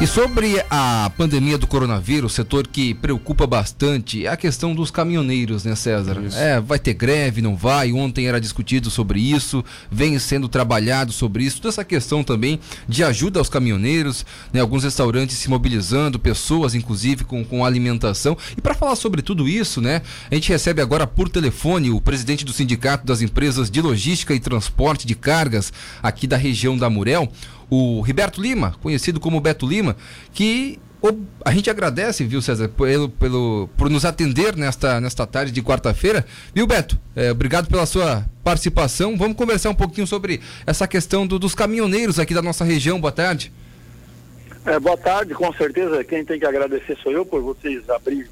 E sobre a pandemia do coronavírus, setor que preocupa bastante, é a questão dos caminhoneiros, né, César? Isso. É, vai ter greve, não vai? Ontem era discutido sobre isso, vem sendo trabalhado sobre isso, toda essa questão também de ajuda aos caminhoneiros, né, alguns restaurantes se mobilizando, pessoas inclusive com, com alimentação. E para falar sobre tudo isso, né, a gente recebe agora por telefone o presidente do Sindicato das Empresas de Logística e Transporte de Cargas aqui da região da Murel, o Riberto Lima, conhecido como Beto Lima, que a gente agradece, viu, César, pelo, pelo, por nos atender nesta, nesta tarde de quarta-feira. Viu, Beto? É, obrigado pela sua participação. Vamos conversar um pouquinho sobre essa questão do, dos caminhoneiros aqui da nossa região. Boa tarde. É, boa tarde, com certeza. Quem tem que agradecer sou eu por vocês abrir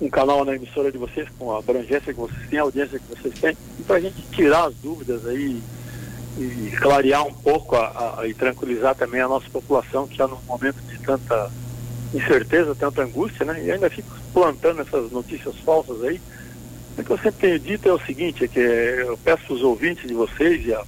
um canal na emissora de vocês, com a abrangência que vocês têm, a audiência que vocês têm, e para a gente tirar as dúvidas aí e clarear um pouco a, a, e tranquilizar também a nossa população que está num momento de tanta incerteza, tanta angústia, né? E ainda fico plantando essas notícias falsas aí. O que eu sempre tenho dito é o seguinte, é que eu peço os ouvintes de vocês a,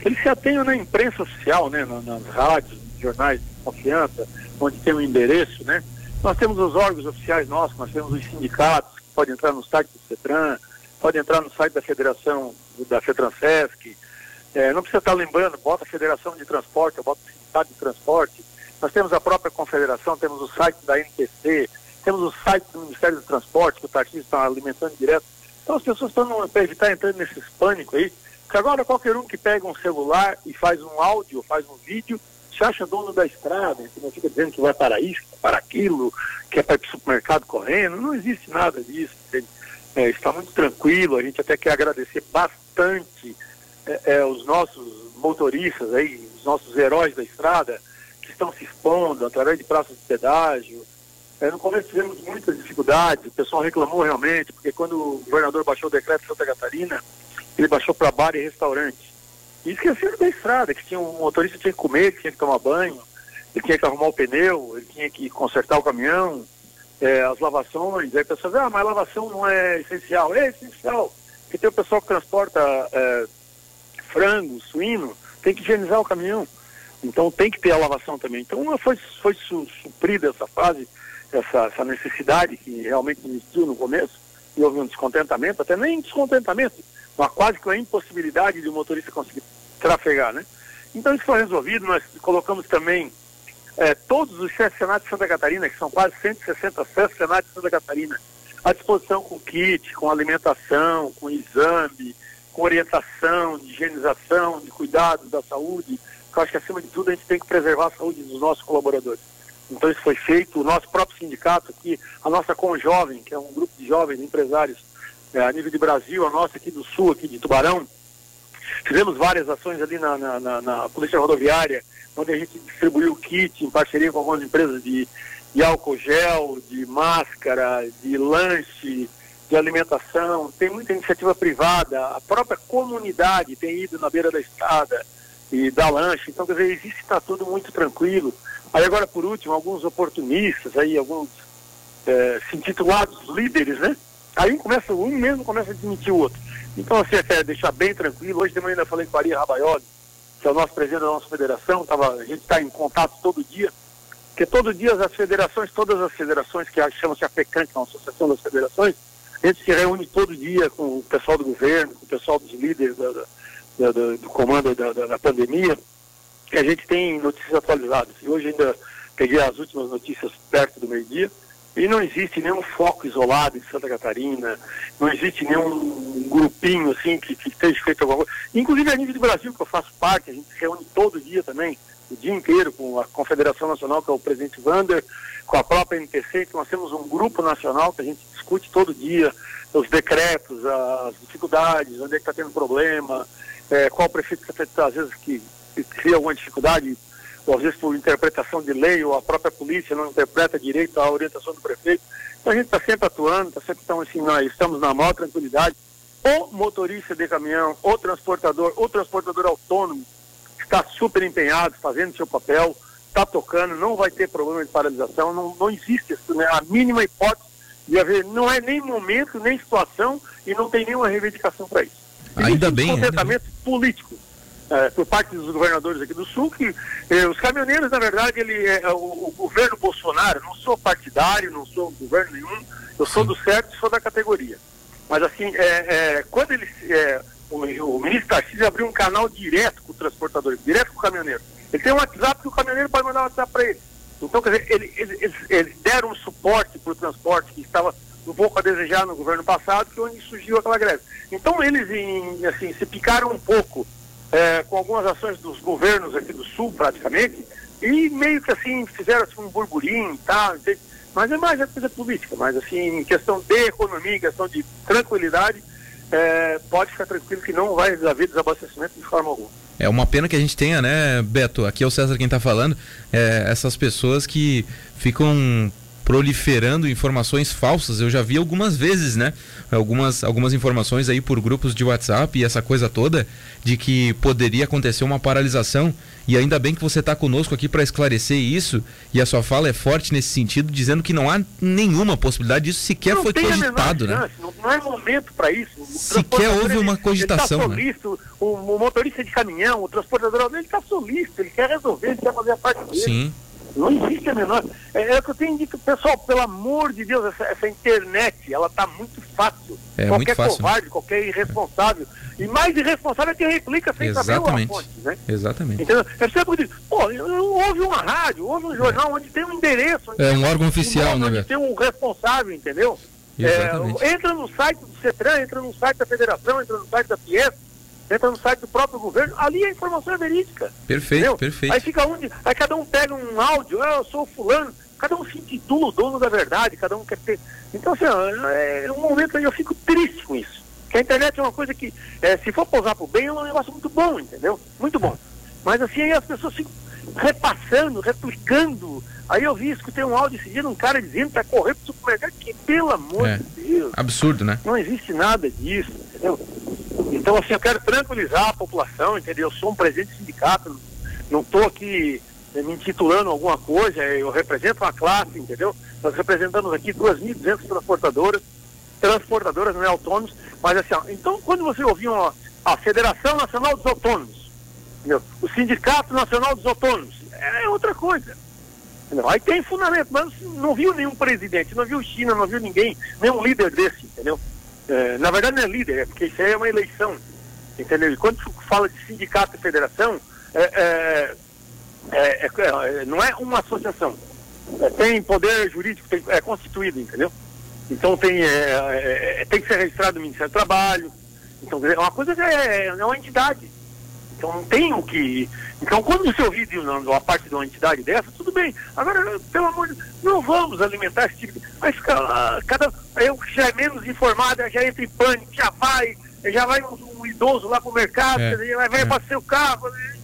que eles se atenham na imprensa oficial, né? Nas, nas rádios, nos jornais de confiança, onde tem um endereço, né? Nós temos os órgãos oficiais nossos, nós temos os sindicatos, que podem entrar no site do CETRAN, podem entrar no site da Federação, da FETRANSESC, é, não precisa estar lembrando, bota a Federação de Transporte, bota o Sindicato de Transporte. Nós temos a própria confederação, temos o site da NPC, temos o site do Ministério do Transporte, que o Tarcísio está alimentando direto. Então as pessoas estão para evitar entrando nesse pânico aí, que agora qualquer um que pega um celular e faz um áudio, faz um vídeo, se acha dono da estrada, que não fica dizendo que vai para isso, para aquilo, que é para ir para o supermercado correndo, não existe nada disso. É, está muito tranquilo, a gente até quer agradecer bastante é, é, os nossos motoristas aí, os nossos heróis da estrada, que estão se expondo através de praças de pedágio. É, no começo tivemos muitas dificuldades, o pessoal reclamou realmente, porque quando o governador baixou o decreto de Santa Catarina, ele baixou para bar e restaurante. E esqueceram da estrada, que tinha um motorista tinha que comer, tinha que tomar banho, ele tinha que arrumar o pneu, ele tinha que consertar o caminhão, é, as lavações. Aí a pessoa diz, ah, mas lavação não é essencial. É essencial, porque tem o pessoal que transporta é, frango, suíno, tem que higienizar o caminhão. Então tem que ter a lavação também. Então foi, foi su, suprida essa fase, essa, essa necessidade que realmente existiu no começo, e houve um descontentamento, até nem descontentamento, uma quase que uma impossibilidade de o motorista conseguir trafegar, né? Então isso foi resolvido, nós colocamos também é, todos os chefes de Santa Catarina, que são quase 160 chefes de Santa Catarina, à disposição com kit, com alimentação, com exame, com orientação, de higienização, de cuidado da saúde, que eu acho que acima de tudo a gente tem que preservar a saúde dos nossos colaboradores. Então isso foi feito, o nosso próprio sindicato aqui, a nossa Conjovem, que é um grupo de jovens empresários é, a nível de Brasil, a nossa aqui do Sul, aqui de Tubarão, fizemos várias ações ali na, na, na, na Polícia Rodoviária, onde a gente distribuiu kit em parceria com algumas empresas de, de álcool gel, de máscara, de lanche, de alimentação, tem muita iniciativa privada, a própria comunidade tem ido na beira da estrada e dá lanche, então quer dizer, existe, está tudo muito tranquilo. Aí agora por último, alguns oportunistas aí, alguns é, se intitulados líderes, né? Aí um começa, um mesmo começa a desmentir o outro. Então assim, quer deixar bem tranquilo, hoje de manhã ainda falei com a Maria Rabaioli, que é o nosso presidente da nossa federação, tava, a gente está em contato todo dia, porque todo dia as federações, todas as federações que chamam-se a FECAN, que é uma associação das federações, a gente se reúne todo dia com o pessoal do governo, com o pessoal dos líderes da, da, da, do comando da, pandemia, e a gente tem notícias atualizadas. E hoje ainda peguei as últimas notícias perto do meio-dia, e não existe nenhum foco isolado em Santa Catarina, não existe nenhum grupinho assim que, que esteja feito alguma coisa. Inclusive a nível do Brasil, que eu faço parte, a gente se reúne todo dia também, o dia inteiro, com a Confederação Nacional, que é o presidente Vander, com a própria NPC, que nós temos um grupo nacional que a gente discute todo dia os decretos, as dificuldades, onde é que está tendo problema, é, qual prefeito está às vezes que, que cria alguma dificuldade, ou às vezes por interpretação de lei, ou a própria polícia não interpreta direito a orientação do prefeito. Então a gente está sempre atuando, está sempre então, assim, nós estamos na maior tranquilidade. O motorista de caminhão, o transportador, o transportador autônomo, está super empenhado, fazendo seu papel, está tocando, não vai ter problema de paralisação, não, não existe né, a mínima hipótese de haver, não é nem momento, nem situação e não tem nenhuma reivindicação para isso. Ainda bem. Um contentamento né? político. é, por parte dos governadores aqui do Sul, que eh, os caminhoneiros, na verdade, ele é, o, o, governo Bolsonaro, não sou partidário, não sou governo nenhum, eu sou do certo e sou da categoria. Mas assim, é, é quando ele, é, o, o, ministro Tarcísio abriu um canal direto com o transportador, direto com o caminhoneiro. Ele tem um WhatsApp que o caminhoneiro pode mandar um WhatsApp para ele. Então, quer dizer, ele, ele, eles, eles deram um suporte para o transporte que estava um pouco a desejar no governo passado, que é onde surgiu aquela greve. Então eles em, assim, se picaram um pouco é, com algumas ações dos governos aqui do sul, praticamente, e meio que assim fizeram assim, um burburinho e tal, mas é mais a coisa política, mas assim, em questão de economia, em questão de tranquilidade, é, pode ficar tranquilo que não vai haver desabastecimento de forma alguma. É uma pena que a gente tenha, né, Beto? Aqui é o César quem está falando, é, essas pessoas que ficam proliferando informações falsas. Eu já vi algumas vezes, né? Algumas, algumas informações aí por grupos de WhatsApp e essa coisa toda de que poderia acontecer uma paralisação. E ainda bem que você está conosco aqui para esclarecer isso. E a sua fala é forte nesse sentido, dizendo que não há nenhuma possibilidade disso sequer não foi cogitado, né? Não, não é momento para isso. sequer houve uma cogitação. Ele tá solícito, né? o, o, motorista de caminhão, o transportador, ele está solícito, ele quer resolver, ele quer fazer a parte dele. Sim. Não existe a menor. É, é o que eu tenho dito, pessoal, pelo amor de Deus, essa, essa internet, ela tá muito fácil. É, qualquer muito fácil, né? covarde, né? qualquer irresponsável. E mais irresponsável é que replica sem Exatamente. saber a fonte, né? Exatamente. Entendeu? É sempre pô, houve uma rádio, houve um jornal é. onde tem um endereço. É um órgão oficial, né, Onde tem um responsável, entendeu? É, entra no site do CETRAN, entra no site da Federação, entra no site da Fiesp, entra no site do próprio governo, ali a informação é verídica. Perfeito, entendeu? perfeito. Aí fica onde, aí cada um pega um áudio, ah, eu sou fulano, cada um se intitula o dono da verdade, cada um quer ter. Então, assim, é, um momento aí eu fico triste com isso. Que a internet é uma coisa que, é, se for pousar pro bem, é um negócio muito bom, entendeu? Muito bom. Mas assim, aí as pessoas ficam repassando, replicando. Aí eu vi, escutei um áudio esse dia de um cara dizendo para correr pro supermercado, que pelo amor é, de Deus. Absurdo, né? Não existe nada disso, entendeu? Então, assim, eu quero tranquilizar a população, entendeu? Eu sou um presidente de sindicato, não estou aqui eh, me intitulando alguma coisa, eh, eu represento uma classe, entendeu? Nós representamos aqui 2.200 transportadoras, transportadoras não é autônomos, mas assim, ó, então quando você ouvir uma, a Federação Nacional dos Autônomos, entendeu? o Sindicato Nacional dos Autônomos, é outra coisa. Entendeu? Aí tem fundamento, mas não viu nenhum presidente, não viu China, não viu ninguém, nenhum líder desse, entendeu? É, na verdade não é líder, é porque isso aí é uma eleição, entendeu? E quando fala de sindicato e federação, é, é, é, é não é uma associação. tem poder jurídico, tem, é constituído, entendeu? Então tem, tem que ser registrado no Ministério do Trabalho. Então, uma coisa é, é uma entidade. Então não tem o que. Então quando você ouvir de uma parte de uma entidade dessa, tudo bem. Agora, pelo amor de Deus, não vamos alimentar esse tipo de. Fica ah, cada. Eu que já é menos informado, já entra em pânico, já vai, já vai um, um idoso lá pro mercado, é, dizer, vai, vai é. para o carro. Né?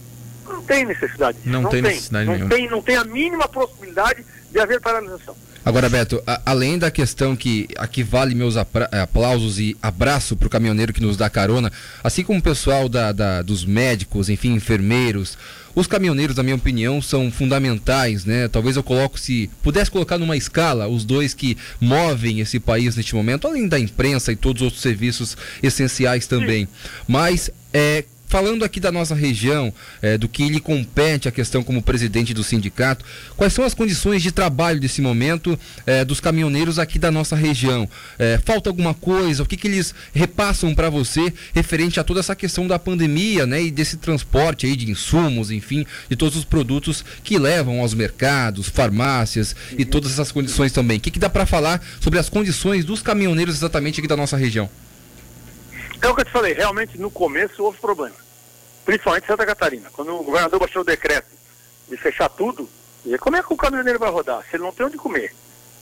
Não tem necessidade. Não, não tem, necessidade não nenhuma. Tem, não tem a mínima possibilidade de haver paralisação. Agora, Beto, a, além da questão que aqui vale meus aplausos e abraço para o caminhoneiro que nos dá carona, assim como o pessoal da, da, dos médicos, enfim, enfermeiros, os caminhoneiros, na minha opinião, são fundamentais, né? Talvez eu coloco, se pudesse colocar numa escala, os dois que movem esse país neste momento, além da imprensa e todos os outros serviços essenciais também. Mas é, falando aqui da nossa região, é, do que lhe compete a questão como presidente do sindicato, quais são as condições de trabalho desse momento é, dos caminhoneiros aqui da nossa região? É, falta alguma coisa? O que, que eles repassam para você referente a toda essa questão da pandemia, né, e desse transporte aí de insumos, enfim, de todos os produtos que levam aos mercados, farmácias e todas essas condições também? O que, que dá para falar sobre as condições dos caminhoneiros exatamente aqui da nossa região? É o que eu te falei, realmente no começo houve problema. Principalmente em Santa Catarina. Quando o governador baixou o decreto de fechar tudo, e como é que o caminhoneiro vai rodar? Se ele não tem onde comer,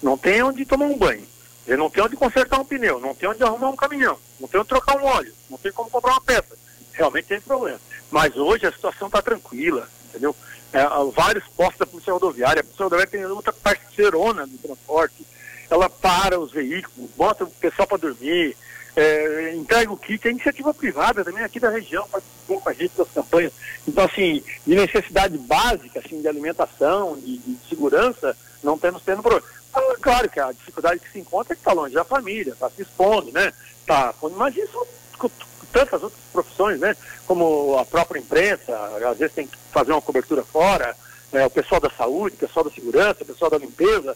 não tem onde tomar um banho, ele não tem onde consertar um pneu, não tem onde arrumar um caminhão, não tem onde trocar um óleo, não tem como comprar uma peça. Realmente tem problema. Mas hoje a situação está tranquila, entendeu? É, vários postos da Polícia Rodoviária, a Polícia Rodoviária tem outra parceirona do transporte, ela para os veículos, bota o pessoal para dormir, é, entrega o kit, é iniciativa privada também aqui da região, participou com a gente das campanhas. Então, assim, de necessidade básica, assim, de alimentação, de, de segurança, não temos tendo problema. Ah, claro que a dificuldade que se encontra é que está longe da família, está se expondo, né? Tá, mas isso tantas outras profissões, né? Como a própria imprensa, às vezes tem que fazer uma cobertura fora, é, o pessoal da saúde, o pessoal da segurança, o pessoal da limpeza.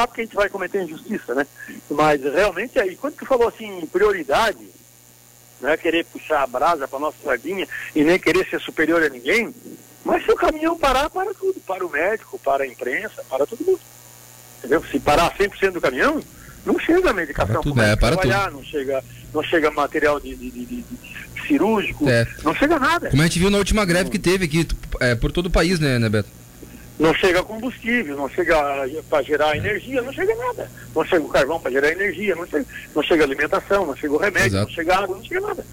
Vou citar porque a gente vai cometer injustiça, né? Mas realmente aí, quando tu falou assim, prioridade, não é querer puxar a brasa para nossa sardinha e nem querer ser superior a ninguém, mas se o caminhão parar, para tudo, para o médico, para a imprensa, para todo mundo. Entendeu? Se parar 100% do caminhão, não chega medicação para, é, para trabalhar, tudo. não chega, não chega material de, de, de, de cirúrgico, é. não chega nada. Como a gente viu na última greve que teve aqui, é, por todo o país, né, né Beto? Não chega combustível, não chega para gerar energia, não chega nada. Não chega o carvão para gerar energia, não chega, não chega alimentação, não chega o remédio, Exato. não chega água, não chega nada.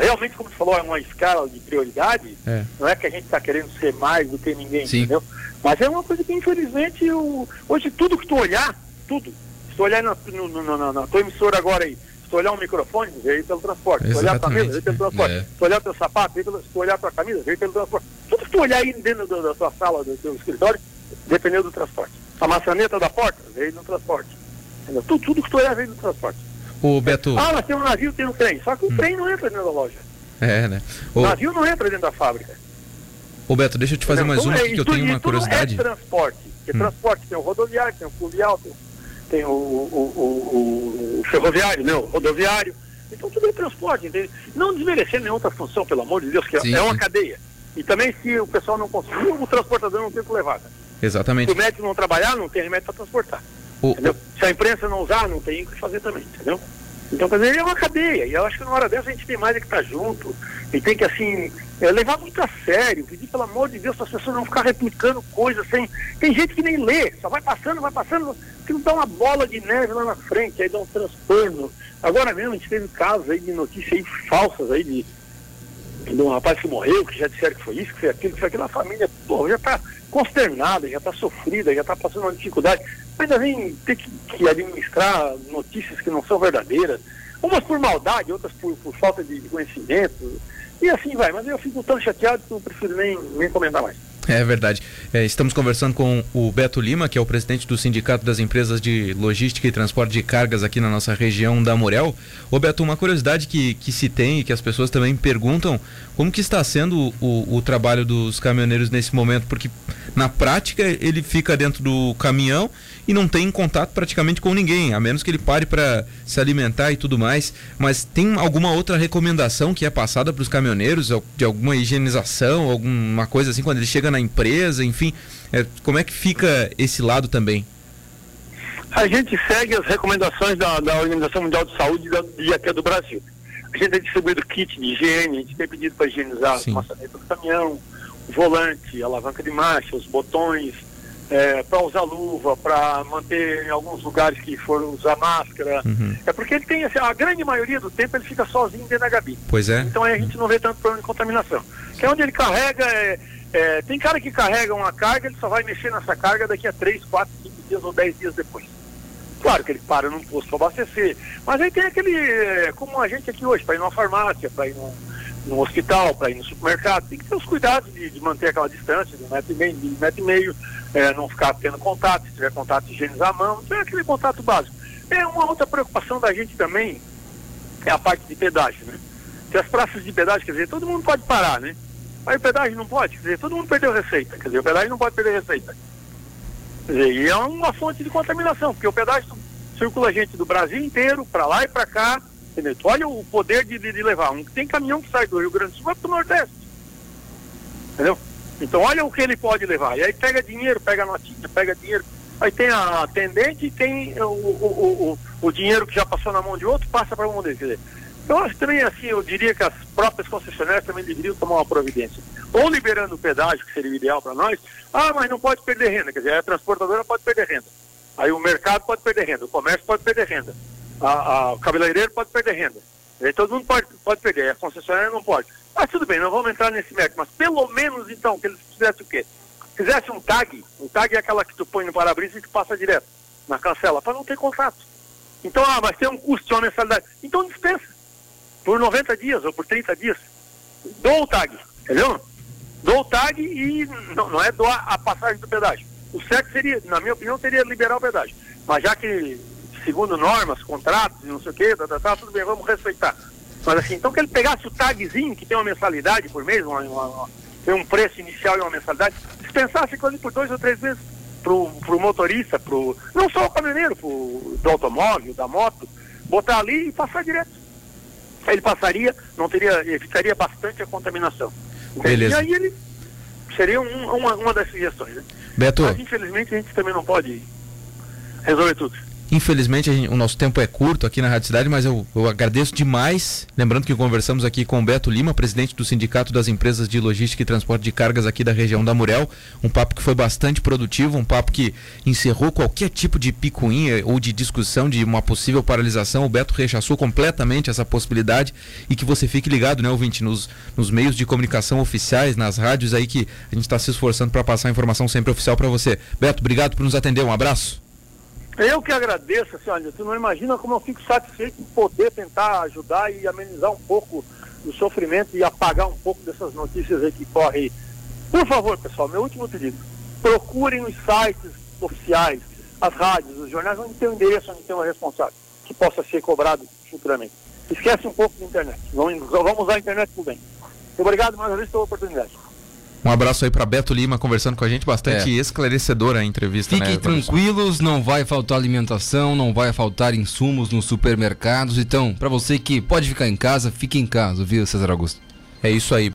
Realmente, como você falou, é uma escala de prioridade, é. não é que a gente está querendo ser mais do que ninguém, Sim. entendeu? Mas é uma coisa que, infelizmente, o, hoje tudo que tu olhar, tudo, se tu olhar na, no, no, na, na tua emissora agora aí, se tu olhar um microfone, veio pelo transporte. Se tu olhar a camisa, veio pelo transporte. É. Se tu olhar teu sapato, veio pelo, se tu olhar tua camisa, veio pelo transporte. Tudo que tu olhar aí dentro do, da tua sala, do teu escritório, dependeu do transporte. A maçaneta da porta veio no transporte. Tudo, tudo que tu olhar veio no transporte. O Beto... Ah, mas tem um navio, tem um trem. Só que o hum. trem não entra dentro da loja. É, né? O... o navio não entra dentro da fábrica. Ô Beto, deixa eu te fazer mais uma, é, que eu tenho uma curiosidade. É transporte. Porque hum. transporte tem o rodoviário, tem o fluvial, tem, tem o, o, o, ferroviário, né? o rodoviário. Então tudo é transporte, entende? Não desmerecendo nenhuma outra função, pelo amor de Deus, que sim, é uma cadeia. E também se o pessoal não conseguir, o transportador não tem que levar. Né? Exatamente. Se o médico não trabalhar, não tem remédio para transportar. O, o... Se a imprensa não usar, não tem o que fazer também, entendeu? Então, quer dizer, é uma cadeia. E eu acho que na hora dessa a gente tem mais é que estar tá junto. E tem que, assim, é, levar muito a sério. Pedir, pelo amor de Deus, para as pessoas não ficar replicando coisas sem. Tem gente que nem lê, só vai passando, vai passando, que não dá uma bola de neve lá na frente, aí dá um transtorno. Agora mesmo a gente teve casos aí de notícias aí falsas aí de, de um rapaz que morreu, que já disseram que foi isso, que foi aquilo, que foi aquilo. A família, pô, já está consternada, já está sofrida, já está passando uma dificuldade. Ainda vem ter que, que, administrar notícias que não são verdadeiras, umas por maldade, outras por, por falta de conhecimento, e assim vai. Mas eu fico tão chateado que eu prefiro nem, nem comentar mais. É verdade. É, estamos conversando com o Beto Lima, que é o presidente do Sindicato das Empresas de Logística e Transporte de Cargas aqui na nossa região da Morel. Ô Beto, uma curiosidade que, que se tem e que as pessoas também perguntam, como que está sendo o, o trabalho dos caminhoneiros nesse momento? Porque na prática ele fica dentro do caminhão e não tem contato praticamente com ninguém, a menos que ele pare para se alimentar e tudo mais. Mas tem alguma outra recomendação que é passada para os caminhoneiros, de alguma higienização, alguma coisa assim, quando ele chega na empresa, enfim? É, como é que fica esse lado também? A gente segue as recomendações da, da Organização Mundial de Saúde e até do Brasil. A gente tem distribuído kit de higiene, a gente tem pedido para higienizar Sim. a maçaneta do caminhão, o volante, a alavanca de marcha, os botões, é, para usar luva, para manter em alguns lugares que foram usar máscara. Uhum. É porque ele tem, assim, a grande maioria do tempo ele fica sozinho dentro da cabine. Pois é. Então aí a gente não vê tanto problema de contaminação. Que é onde ele carrega, é, é, tem cara que carrega uma carga, ele só vai mexer nessa carga daqui a 3, 4, 5 dias ou 10 dias depois. Claro que ele para num posto para abastecer, mas aí tem aquele, é, como a gente aqui hoje, para ir numa farmácia, para ir num, no hospital, para ir no supermercado, tem que ter os cuidados de, de manter aquela distância de um metro e meio, de um metro e meio, é, não ficar tendo contato, se tiver contato, higienizar a mão, então é aquele contato básico. É uma outra preocupação da gente também, é a parte de pedágio, né? Se as praças de pedágio, quer dizer, todo mundo pode parar, né? Mas o pedágio não pode, quer dizer, todo mundo perdeu receita, quer dizer, o pedágio não pode perder receita. Quer dizer, e é uma fonte de contaminação, porque o pedágio circula gente do Brasil inteiro, para lá e para cá, entendeu? Olha o poder de, de, de levar. Um, tem caminhão que sai do Rio Grande do Sul para o Nordeste. Entendeu? Então olha o que ele pode levar. E aí pega dinheiro, pega notinha, pega dinheiro. Aí tem a atendente e tem o, o, o, o dinheiro que já passou na mão de outro, passa para mão dele. Quer dizer, eu acho também assim, eu diria que as próprias concessionárias também deveriam tomar uma providência. Ou liberando o pedágio, que seria o ideal para nós, ah, mas não pode perder renda, quer dizer, a transportadora pode perder renda. Aí o mercado pode perder renda, o comércio pode perder renda, a, a, o cabeleireiro pode perder renda. Aí todo mundo pode, pode perder, a concessionária não pode. Mas tudo bem, não vamos entrar nesse mérito, mas pelo menos então que eles fizessem o quê? Fizesse um tag, um tag é aquela que tu põe no para-brisa e que passa direto na cancela, para não ter contato. Então, ah, mas tem um custo uma mensalidade. Então dispensa. Por 90 dias ou por 30 dias. Dou o tag, entendeu? Dou o tag e não, não é doar a passagem do pedágio. O certo seria, na minha opinião, seria liberar o pedágio. Mas já que, segundo normas, contratos e não sei o quê, tá, tá, tá, tudo bem, vamos respeitar. Mas assim, então que ele pegasse o tagzinho, que tem uma mensalidade por mês, uma, uma, uma, tem um preço inicial e uma mensalidade, dispensasse aquilo ali por dois ou três meses pro, pro motorista, pro. Não só o caminhoneiro, pro, do automóvel, da moto, botar ali e passar direto. Ele passaria, não teria, evitaria bastante a contaminação. Beleza. E aí ele seria um, uma, uma das sugestões. Né? Beto. Mas infelizmente a gente também não pode resolver tudo. Infelizmente, gente, o nosso tempo é curto aqui na Rádio Cidade, mas eu, eu, agradeço demais. Lembrando que conversamos aqui com o Beto Lima, presidente do Sindicato das Empresas de Logística e Transporte de Cargas aqui da região da Murel. Um papo que foi bastante produtivo, um papo que encerrou qualquer tipo de picuinha ou de discussão de uma possível paralisação. O Beto rechaçou completamente essa possibilidade e que você fique ligado, né, ouvinte, nos, nos meios de comunicação oficiais, nas rádios aí que a gente está se esforçando para passar a informação sempre oficial para você. Beto, obrigado por nos atender. Um abraço. Eu que agradeço, assim, olha, tu não imagina como eu fico satisfeito em poder tentar ajudar e amenizar um pouco o sofrimento e apagar um pouco dessas notícias aí que correm. Por favor, pessoal, meu último pedido, procurem os sites oficiais, as rádios, os jornais, onde tem um endereço, onde tem um responsável, que possa ser cobrado futuramente. Esquece um pouco da internet. Vamos, vamos usar a internet por bem. Obrigado mais uma vez pela oportunidade. Um abraço aí para Beto Lima conversando com a gente, bastante é. esclarecedora a entrevista. Fiquem né, tranquilos, não vai faltar alimentação, não vai faltar insumos nos supermercados. Então, para você que pode ficar em casa, fique em casa, viu, César Augusto? É isso aí.